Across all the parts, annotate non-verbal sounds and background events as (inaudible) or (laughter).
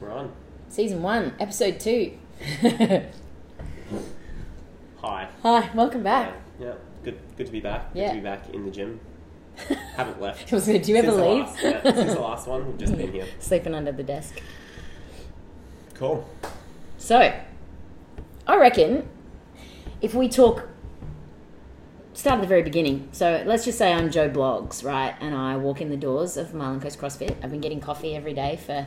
We're on. Season one, episode two. (laughs) Hi. Hi, welcome back. Yeah, yeah. Good. Good to be back. Good Yeah. to be back in the gym. (laughs) Haven't left. I was gonna, do you ever Since the leave? last- yeah, since the last one, we've just been here. (laughs) Sleeping under the desk. Cool. So, I reckon if we talk, start at the very beginning. So let's just say I'm Joe Bloggs, right? And I walk in the doors of Marlin Coast CrossFit. I've been getting coffee every day for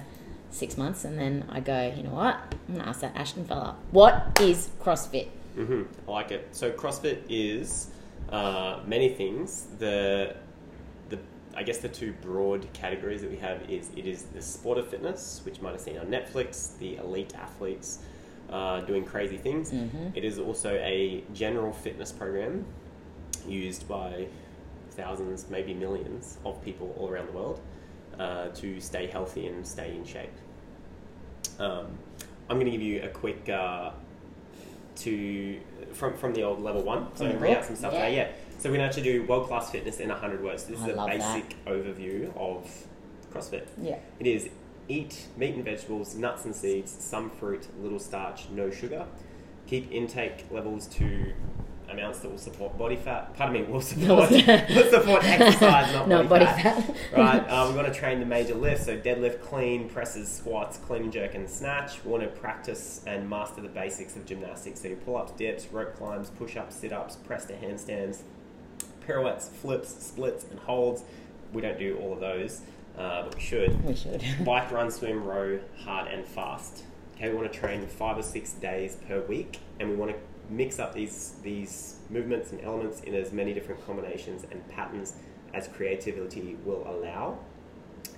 six months, and then I go, you know what? I'm gonna ask that Ashton fella, what is CrossFit? hmm I like it. So CrossFit is uh, many things. The the I guess the two broad categories that we have is it is the sport of fitness, which you might have seen on Netflix, the elite athletes uh, doing crazy things. Mhm. It is also a general fitness program used by thousands, maybe millions of people all around the world uh, to stay healthy and stay in shape. Um, I'm going to give you a quick uh, to from from the old level one. So From I'm going to read out some stuff Yeah. today. Yeah. So we're going to actually do world class fitness in 100 words. This I is a love that. basic overview of CrossFit. Yeah. It is eat meat and vegetables, nuts and seeds, some fruit, little starch, no sugar. Keep intake levels to amounts that will support body fat. Pardon me, will (laughs) support will support (laughs) exercise, not No, body, body fat. fat. right, uh, we want to train the major lifts, so deadlift, clean, presses, squats, clean jerk, and snatch. We want to practice and master the basics of gymnastics, so your pull-ups, dips, rope climbs, push-ups, sit-ups, press to handstands, pirouettes, flips, splits, and holds. We don't do all of those, uh, but we should. We should. (laughs) Bike, run, swim, row, hard and fast. Okay, we want to train five or six days per week, and we want to mix up these these movements and elements in as many different combinations and patterns as creativity will allow.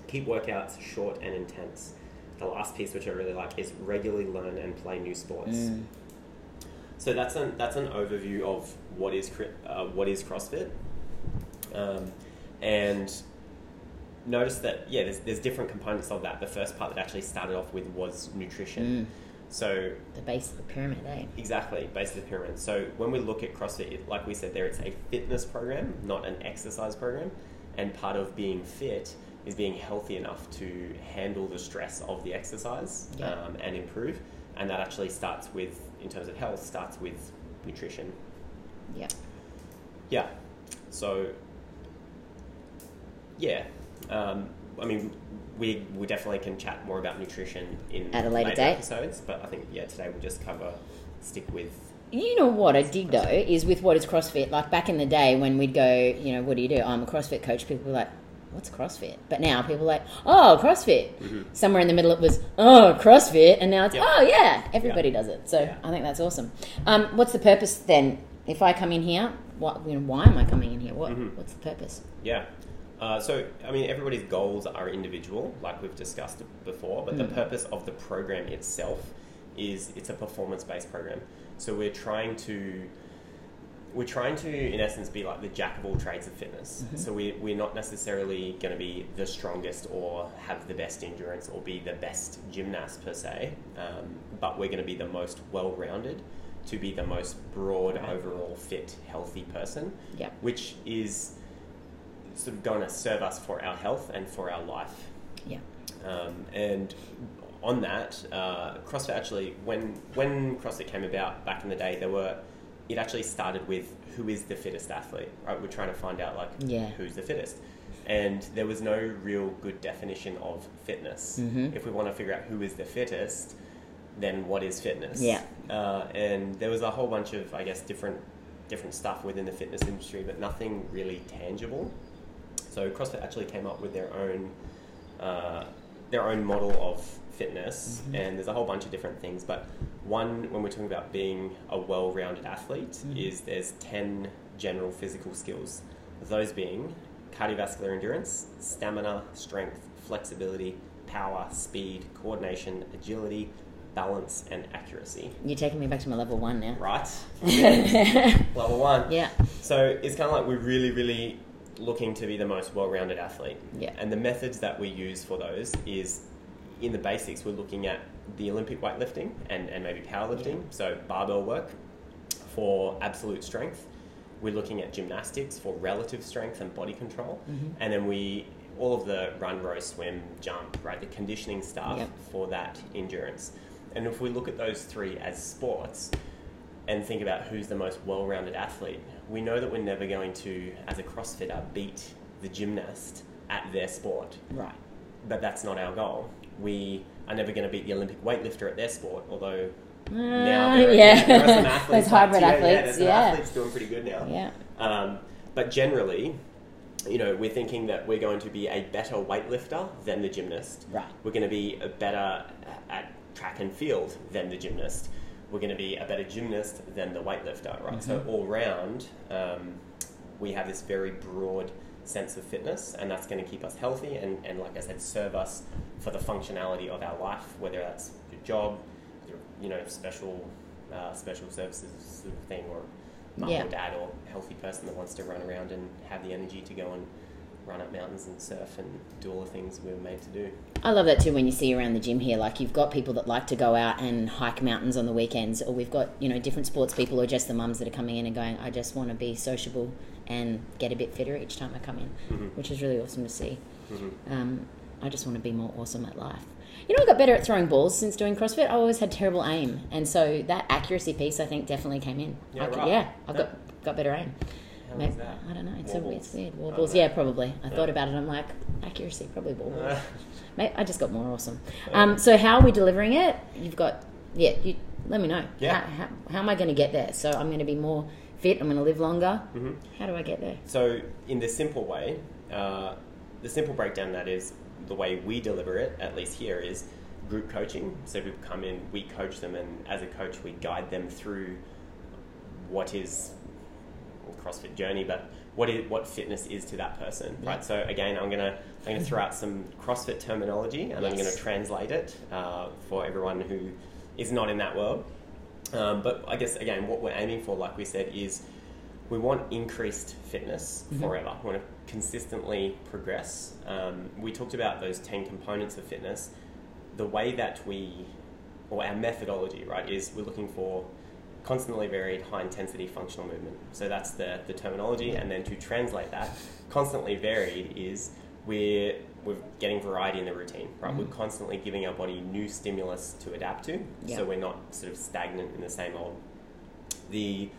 Keep workouts short and intense. The last piece, which I really like, is regularly learn and play new sports. Mm. So that's an that's an overview of what is uh, what is CrossFit, um, and notice that yeah, there's there's different components of that. The first part that actually started off with was nutrition. Mm. So The base of the pyramid, eh? exactly, base of the pyramid. So when we look at CrossFit, it, like we said there, it's a fitness program, not an exercise program, and part of being fit is being healthy enough to handle the stress of the exercise Yeah. um, and improve. And that actually starts with, in terms of health, starts with nutrition. Yeah. Yeah. So, yeah. Um, I mean, we, we definitely can chat more about nutrition in At a later date. episodes, but I think, yeah, today we'll just cover, stick with. You know what I dig though is with what is CrossFit. Like back in the day when we'd go, you know, what do you do? I'm a CrossFit coach. People were like, "What's CrossFit?" But now people are like, "Oh, CrossFit." Somewhere in the middle it was, "Oh, CrossFit," and now it's, Yep. "Oh, yeah." Everybody does it. So Yeah. I think that's awesome. Um, what's the purpose then? If I come in here, what? You know, why am I coming in here? What? Mhm. What's the purpose? Yeah. Uh, so, I mean, everybody's goals are individual, like we've discussed before, but the Mm. purpose of the program itself is it's a performance based program. So, we're trying to. We're trying to, in essence, be like the jack of all trades of fitness. Mhm. So we, we're not necessarily going to be the strongest or have the best endurance or be the best gymnast per se, um, but we're going to be the most well-rounded to be the most broad, overall fit, healthy person Yeah. which is sort of going to serve us for our health and for our life. Yeah. Um, and on that, uh, CrossFit actually, when when CrossFit came about back in the day, there were it actually started with who is the fittest athlete. Right, we're trying to find out like Yeah. who's the fittest, and there was no real good definition of fitness. Mhm. If we want to figure out who is the fittest, then what is fitness? Yeah. Uh, and there was a whole bunch of, I guess, different different stuff within the fitness industry, but nothing really tangible. So CrossFit actually came up with their own uh, their own model of fitness, Mhm. and there's a whole bunch of different things. But one, when we're talking about being a well-rounded athlete, Mhm. is there's ten general physical skills. Those being cardiovascular endurance, stamina, strength, flexibility, power, speed, coordination, agility, balance, and accuracy. You're taking me back to my level one now. Right? (laughs) Level one. Yeah. So it's kind of like we're really, really looking to be the most well-rounded athlete. Yeah. And the methods that we use for those is, in the basics, we're looking at the Olympic weightlifting and, and maybe powerlifting. So barbell work for absolute strength. We're looking at gymnastics for relative strength and body control. Mhm. And then we all of the run, row, swim, jump, right? The conditioning stuff Yep. for that endurance. And if we look at those three as sports and think about who's the most well rounded athlete, we know that we're never going to, as a CrossFitter, beat the gymnast at their sport. Right. But that's not our goal. We are never going to beat the Olympic weightlifter at their sport, although now Uh, there are, yeah. there are some (laughs) athletes Those hybrid yeah, athletes. Yeah, there's Yeah. athletes doing pretty good now. Yeah. Um, but generally, you know, we're thinking that we're going to be a better weightlifter than the gymnast. Right. We're going to be a better at track and field than the gymnast. We're going to be a better gymnast than the weightlifter, right? So Mm-hmm. all round, um, we have this very broad sense of fitness, and that's going to keep us healthy and, and, like I said, serve us for the functionality of our life, whether that's your job, your, you know, special uh, special services sort of thing, or mum Yeah. or dad or healthy person that wants to run around and have the energy to go and run up mountains and surf and do all the things we were made to do. I love that too when you see around the gym here. Like you've got people that like to go out and hike mountains on the weekends, or we've got you know different sports people, or just the mums that are coming in and going, I just want to be sociable and get a bit fitter each time I come in, Mhm. which is really awesome to see. Mhm. Um, I just want to be more awesome at life. You know, I got better at throwing balls since doing CrossFit. I always had terrible aim, and so that accuracy piece I think definitely came in. Yeah, I could- right. yeah, I Yeah. got got better aim. How Maybe? I don't know. It's, a, it's weird. I Wobbles, don't know. yeah, probably. I Yeah. thought about it. I'm like, accuracy, probably (laughs) Mate, I just got more awesome. Um, so how are we delivering it? You've got, yeah. You let me know. Yeah. How, how, how am I going to get there? So I'm going to be more fit. I'm going to live longer. mhm. How do I get there? So, in the simple way, uh, the simple breakdown that is the way we deliver it, at least here, is group coaching. So, people come in, we coach them, and as a coach, we guide them through what is CrossFit journey, but what is what fitness is to that person, Yeah. right? So, again, I'm gonna I'm gonna throw out some CrossFit terminology, and I'm gonna translate it uh, for everyone who is not in that world. Um, but I guess again, what we're aiming for, like we said, is we want increased fitness Mhm. forever. We want to consistently progress. Um, we talked about those 10 components of fitness. The way that we, or our methodology, right, is we're looking for constantly varied high intensity functional movement. So that's the, the terminology. And then to translate that, constantly varied is we're, we're getting variety in the routine, right? Mhm. We're constantly giving our body new stimulus to adapt to. Yeah. So we're not sort of stagnant in the same old. The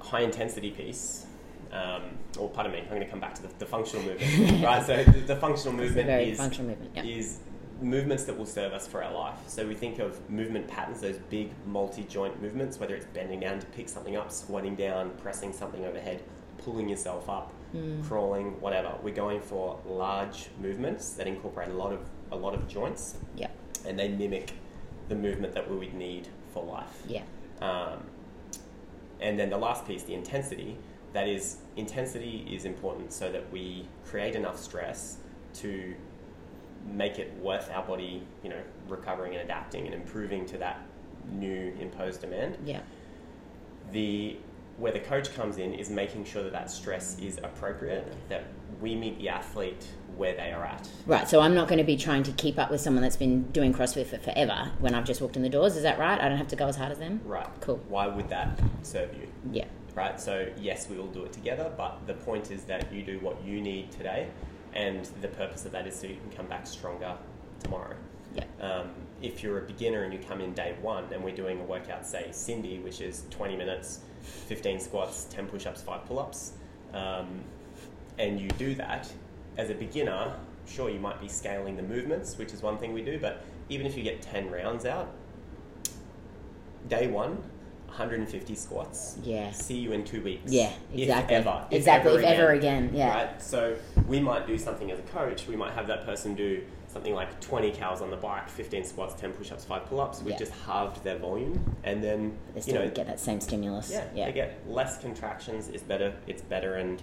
high intensity piece, um, or pardon me, I'm going to come back to the, the functional movement, (laughs) right? So the, the functional movement is functional movement. Yeah. is movements that will serve us for our life. So we think of movement patterns, those big multi-joint movements, whether it's bending down to pick something up, squatting down, pressing something overhead, pulling yourself up, Mm. crawling, whatever. We're going for large movements that incorporate a lot of a lot of joints, Yeah. and they mimic the movement that we would need for life. Yeah. Um, and then the last piece, the intensity, that is, intensity is important so that we create enough stress to make it worth our body, you know, recovering and adapting and improving to that new imposed demand. Yeah. The where the coach comes in is making sure that that stress is appropriate, that we meet the athlete where they are at. Right. So I'm not going to be trying to keep up with someone that's been doing CrossFit for forever when I've just walked in the doors. Is that right? I don't have to go as hard as them. Right. Cool. Why would that serve you? Yeah. right? So yes, we will do it together, but the point is that you do what you need today, and the purpose of that is so you can come back stronger tomorrow. Yeah. Um, if you're a beginner and you come in day one, and we're doing a workout, say Cindy, which is 20 minutes, 15 squats, 10 push-ups, five pull-ups, um, and you do that as a beginner, sure you might be scaling the movements, which is one thing we do, but even if you get 10 rounds out, day one, 150 squats. Yeah. See you in two weeks. Yeah. Exactly. If ever. if exactly. ever if ever again. Yeah. Right? So we might do something as a coach. We might have that person do something like 20 cals on the bike, 15 squats, 10 push-ups, 5 pull-ups. We've Yeah. just halved their volume. And then, They you still know, get that same stimulus. yeah, Yeah. they get less contractions. It's better. It's better. And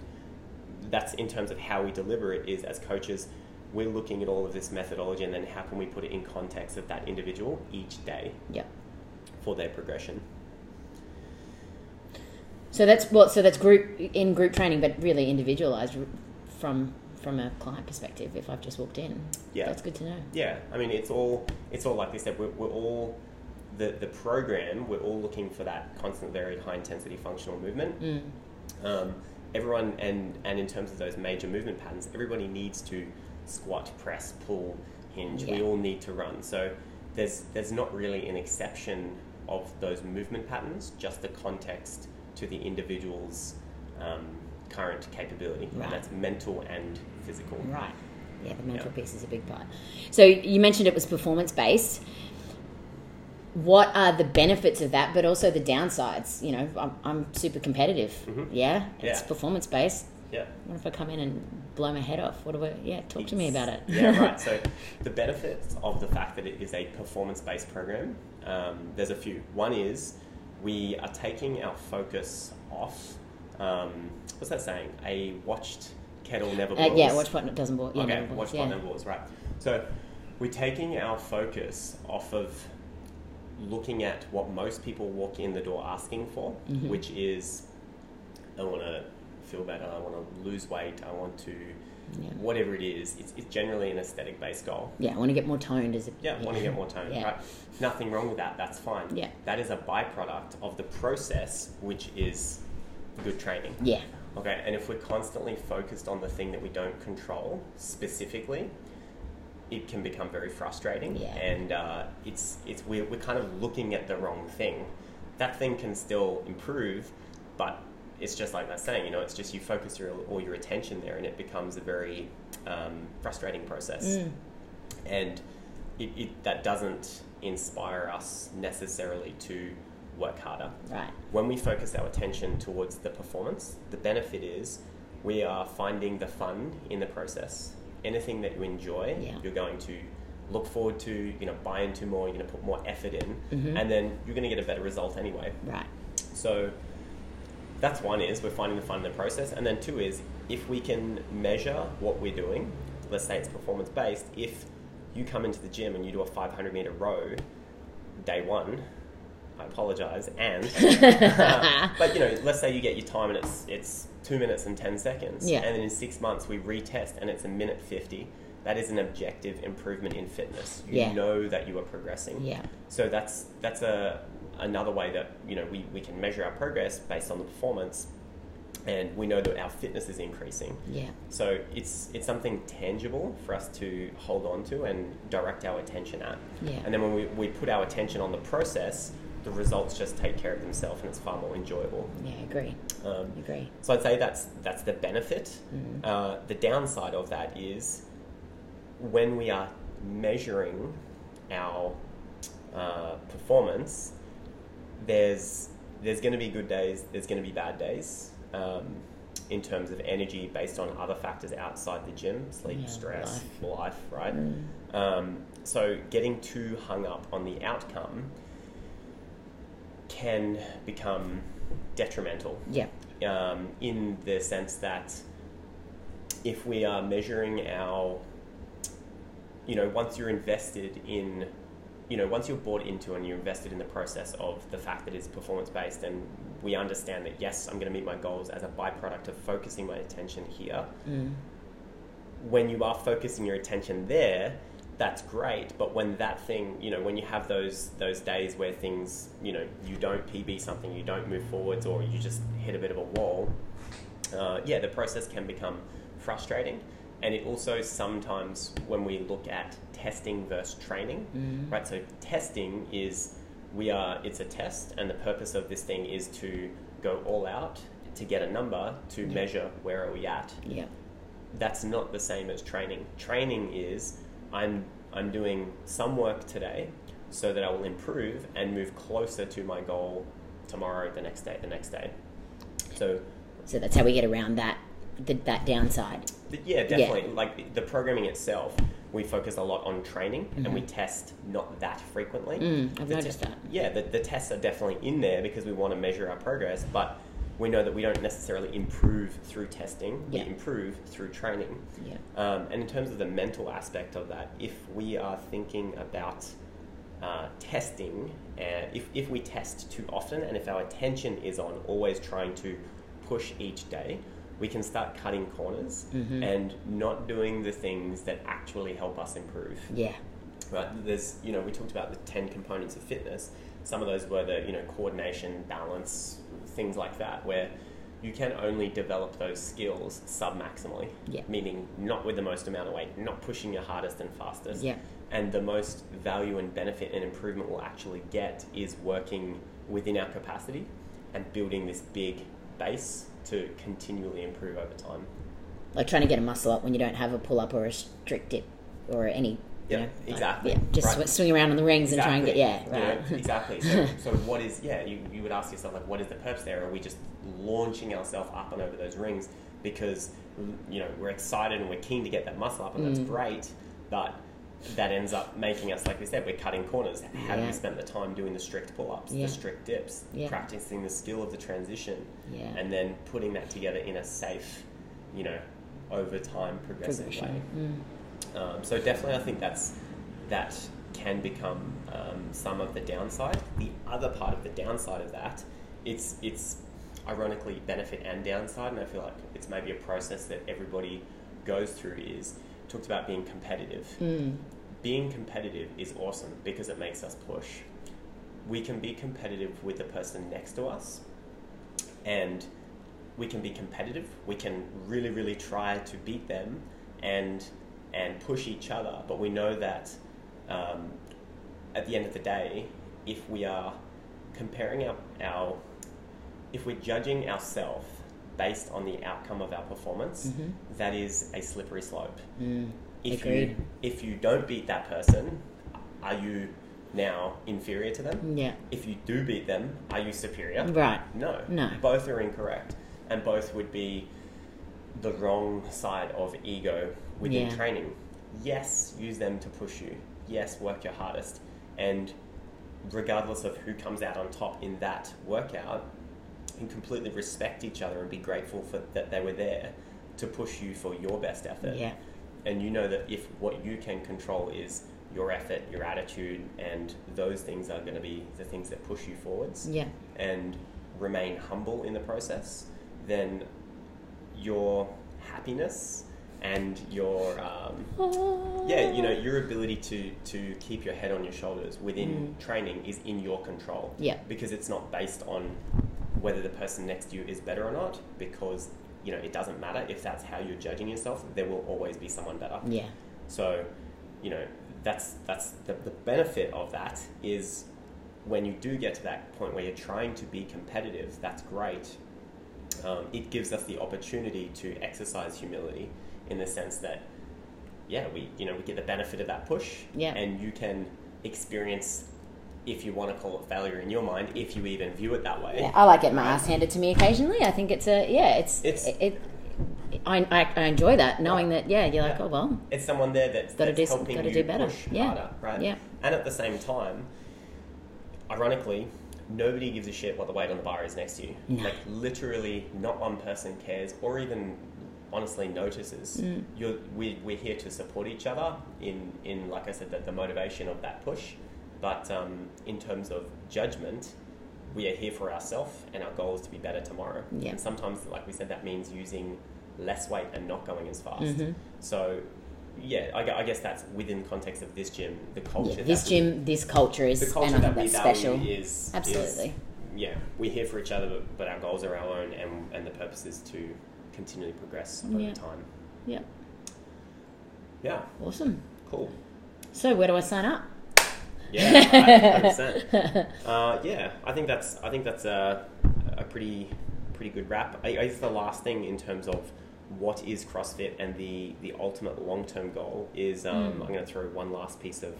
that's in terms of how we deliver it is as coaches, we're looking at all of this methodology and then how can we put it in context of that individual each day yeah. for their progression. So that's well. So that's group in group training, but really individualized from from a client perspective. If I've just walked in, Yeah. that's good to know. Yeah, I mean, it's all it's all like I said. We're, we're all the the program. We're all looking for that constant, varied, high intensity functional movement. Mm. Um, everyone and and in terms of those major movement patterns, everybody needs to squat, press, pull, hinge. We all need to run. So there's there's not really an exception of those movement patterns, just the context to the individual's um, current capability. Right. And that's mental and physical. Right. Yeah, the mental Yeah. piece is a big part. So you mentioned it was performance based. What are the benefits of that, but also the downsides? You know, I'm, I'm super competitive. Mhm. Yeah, it's Yeah. performance based. Yeah. What if I come in and blow my head off? What do I? Yeah, talk to me about it. yeah, (laughs) right. So the benefits of the fact that it is a performance-based program, um, there's a few. One is we are taking our focus off. Um, what's that saying? A watched kettle never Uh, boils. yeah, watch what doesn't boil. Yeah, okay, never boils, watch yeah. what never boils. Right. So we're taking our focus off of looking at what most people walk in the door asking for, Mhm. which is I want to feel better. I want to lose weight. I want to Yeah. whatever it is. It's, it's generally an aesthetic based goal. Yeah, I want to get more toned. As a, Yeah, want to get more toned. Yeah. right? Nothing wrong with that. That's fine. Yeah. That is a byproduct of the process, which is good training. Yeah, Okay, and if we're constantly focused on the thing that we don't control specifically, it can become very frustrating. Yeah. And uh, it's it's we're, we're kind of looking at the wrong thing. That thing can still improve, but it's just like that saying, you know, it's just you focus your all your attention there, and it becomes a very um, frustrating process. Mm. And it, it that doesn't inspire us necessarily to work harder right. when we focus our attention towards the performance, the benefit is we are finding the fun in the process. Anything that you enjoy, Yeah. you're going to look forward to, you're going to buy into more, you're going to put more effort in, Mhm. and then you're going to get a better result anyway. Right. So that's one is we're finding the fun in the process, and then two is if we can measure what we're doing, let's say it's performance based, if you come into the gym and you do a 500 meter row day one, I apologize, and (laughs) uh, but you know, let's say you get your time and it's it's two minutes and ten seconds, Yeah. and then in six months we retest and it's a minute fifty. That is an objective improvement in fitness. You Yeah. know that you are progressing. Yeah. So that's that's a another way that you know we, we can measure our progress based on the performance, and we know that our fitness is increasing. Yeah. So it's it's something tangible for us to hold on to and direct our attention at. Yeah. And then when we, we put our attention on the process, the results just take care of themselves, and it's far more enjoyable. Yeah. I agree. Um, Agree. so I'd say that's that's the benefit. Mhm. Uh, the downside of that is when we are measuring our uh, performance, there's there's going to be good days, there's going to be bad days. Um, in terms of energy, based on other factors outside the gym, sleep, Yeah, stress, life. life, right? Mm. Um, so getting too hung up on the outcome can become detrimental Yeah. um, in the sense that if we are measuring our, you know, once you're invested in, you know, once you're bought into and you're invested in the process of the fact that it's performance based and we understand that yes, I'm going to meet my goals as a byproduct of focusing my attention here. Mm. When you are focusing your attention there, that's great. But when that thing, you know, when you have those those days where things, you know, you don't PB something, you don't move forwards, or you just hit a bit of a wall, uh, yeah, the process can become frustrating. And it also sometimes, when we look at testing versus training, Mm. right? So testing is we are it's a test, and the purpose of this thing is to go all out to get a number to Yeah. measure where are we at Yeah. that's not the same as training. Training is I'm I'm doing some work today so that I will improve and move closer to my goal tomorrow, the next day, the next day. So So that's how we get around that the, that downside. th- yeah, definitely. Like the programming itself, we focus a lot on training and we test not that frequently. Mm, I've The noticed te- that. Yeah, the, the tests are definitely in there because we want to measure our progress, but we know that we don't necessarily improve through testing. Yeah. We improve through training. Yeah. Um, and in terms of the mental aspect of that, if we are thinking about uh, testing, uh, if, if we test too often and if our attention is on always trying to push each day, we can start cutting corners Mhm. and not doing the things that actually help us improve. Yeah. Right? There's, you know, we talked about the 10 components of fitness. Some of those were the, you know, coordination, balance, things like that, where, you can only develop those skills sub maximally. Yeah. Meaning not with the most amount of weight, not pushing your hardest and fastest. Yeah. And the most value and benefit and improvement we'll actually get is working within our capacity and building this big base to continually improve over time. Like trying to get a muscle up when you don't have a pull up or a strict dip or any. Yeah, you know, like, exactly. yeah, just Right. swing around on the rings and try and get yeah, right. (laughs) exactly. So, so what is yeah? You, you would ask yourself like, what is the purpose there? Are we just launching ourselves up and over those rings because you know we're excited and we're keen to get that muscle up and that's Mm. great, but that ends up making us like we said we're cutting corners. Have Yeah. you spent the time doing the strict pull ups, Yeah. the strict dips, Yeah. practicing the skill of the transition, Yeah. and then putting that together in a safe, you know, over time progressive way. Mm. Um, so definitely, I think that's that can become um, some of the downside. The other part of the downside of that, it's it's ironically benefit and downside, and I feel like it's maybe a process that everybody goes through. Is talked about being competitive. Mm. Being competitive is awesome because it makes us push. We can be competitive with the person next to us, and we can be competitive. We can really, really try to beat them and and push each other. But we know that um, at the end of the day, if we are comparing our, our if we're judging ourselves based on the outcome of our performance, Mhm. that is a slippery slope. Mm. If Agreed. you if you don't beat that person, are you now inferior to them? Yeah. If you do beat them, are you superior? Right. No. No. Both are incorrect. And both would be the wrong side of ego within Yeah. training. Yes, use them to push you. Yes, work your hardest. And regardless of who comes out on top in that workout, and completely respect each other and be grateful for that they were there to push you for your best effort. Yeah. And you know that if what you can control is your effort, your attitude, and those things are going to be the things that push you forwards Yeah. and remain humble in the process, then your happiness and your um, yeah, you know, your ability to to keep your head on your shoulders within training is in your control. Yeah. because it's not based on whether the person next to you is better or not. Because you know, it doesn't matter if that's how you're judging yourself. There will always be someone better. Yeah. So, you know, that's that's the, the benefit of that is when you do get to that point where you're trying to be competitive. That's great. Um, it gives us the opportunity to exercise humility in the sense that, yeah, we you know we get the benefit of that push, Yeah. and you can experience. If you want to call it failure in your mind, if you even view it that way, Yeah, I like getting my ass handed to me occasionally. I think it's a yeah. It's It's- it. it I, I, I enjoy that knowing that yeah you're like Yeah. oh well it's someone there that's, Gotta that's do- helping gotta you do better. push Yeah. harder, right? Yeah. And at the same time, ironically, nobody gives a shit what the weight on the bar is next to you. No. Like literally, not one person cares, or even honestly notices. Mm. You're, we, we're here to support each other in, in like I said, the, the motivation of that push. But um, in terms of judgment, we are here for ourselves, and our goal is to be better tomorrow. Yeah. And sometimes, like we said, that means using less weight and not going as fast. Mhm. So, yeah, I, I guess that's within the context of this gym, the culture. yeah, this that we- gym this culture is the culture and I that think we that's special is Absolutely. is- yeah, we're here for each other, but, but our goals are our own, and and the purpose is to continually progress over Yeah. time. yeah Yeah, awesome cool. so where do I sign up Yeah, hundred percent. (laughs) Uh, yeah, I think that's I think that's a, a pretty pretty good wrap. I, I guess the last thing in terms of what is CrossFit and the the ultimate long term goal is um, Hmm. I'm going to throw one last piece of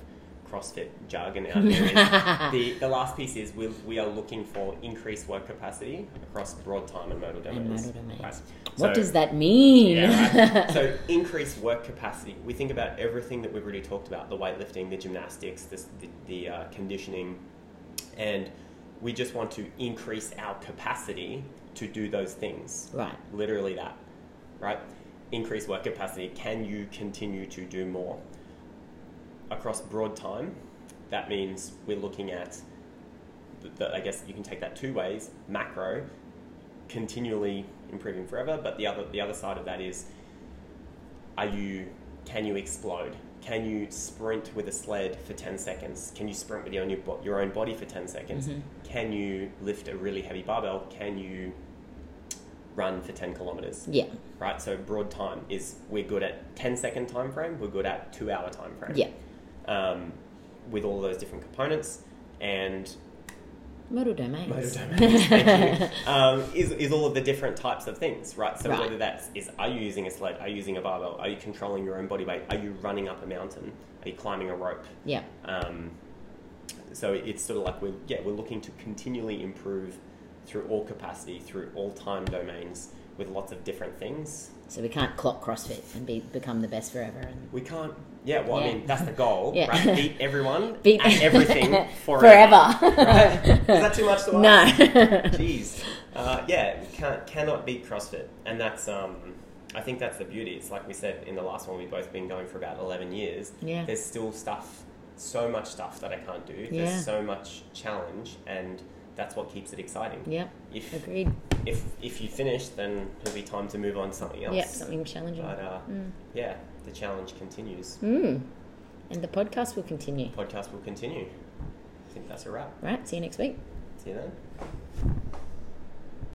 CrossFit jargon out there. (laughs) The the last piece is we we are looking for increased work capacity across broad time and modal And domains. modal domains. Right. what So- does that mean yeah, right. (laughs) So increased work capacity. We think about everything that we've already talked about: the weightlifting, the gymnastics, this, the, the uh, conditioning, and we just want to increase our capacity to do those things. right Literally that, right? Increase work capacity. Can you continue to do more across broad time? That means we're looking at. The, the, I guess you can take that two ways. Macro, continually improving forever, but the other the other side of that is are you can you explode? Can you sprint with a sled for 10 seconds? Can you sprint with your own, your own body for 10 seconds? Mhm. Can you lift a really heavy barbell? Can you run for 10 kilometers. Yeah. Right? So broad time is we're good at 10 second time frame, we're good at 2 hour time frame. Yeah. Um, with all those different components and Modal domains. Modal (laughs) domains, thank you. Um, is, is all of the different types of things, right? So Right. whether that's is are you using a sled, are you using a barbell, are you controlling your own body weight, are you running up a mountain, are you climbing a rope? Yeah. Um, so it's sort of like we're yeah we're looking to continually improve through all capacity, through all time domains, with lots of different things. So we can't clock CrossFit and be become the best forever. And We can't. Yeah, well, I mean that's the goal, (laughs) Yeah. right? Beat everyone (laughs) Beat- at everything (laughs) forever. forever. right? Is that too much to no. ask? Jeez. Uh, yeah, we can't, cannot beat CrossFit. And that's, um, I think that's the beauty. It's like we said in the last one, we've both been going for about 11 years. Yeah. There's still stuff, so much stuff that I can't do. Yeah. There's so much challenge, and that's what keeps it exciting. yep. If, Agreed. If, if you finish, then it'll be time to move on to something else. Yeah, Something challenging. But uh, yeah, the challenge continues. Mm. And the podcast will continue. Podcast will continue. I think that's a wrap. Right. See you next week. See you then.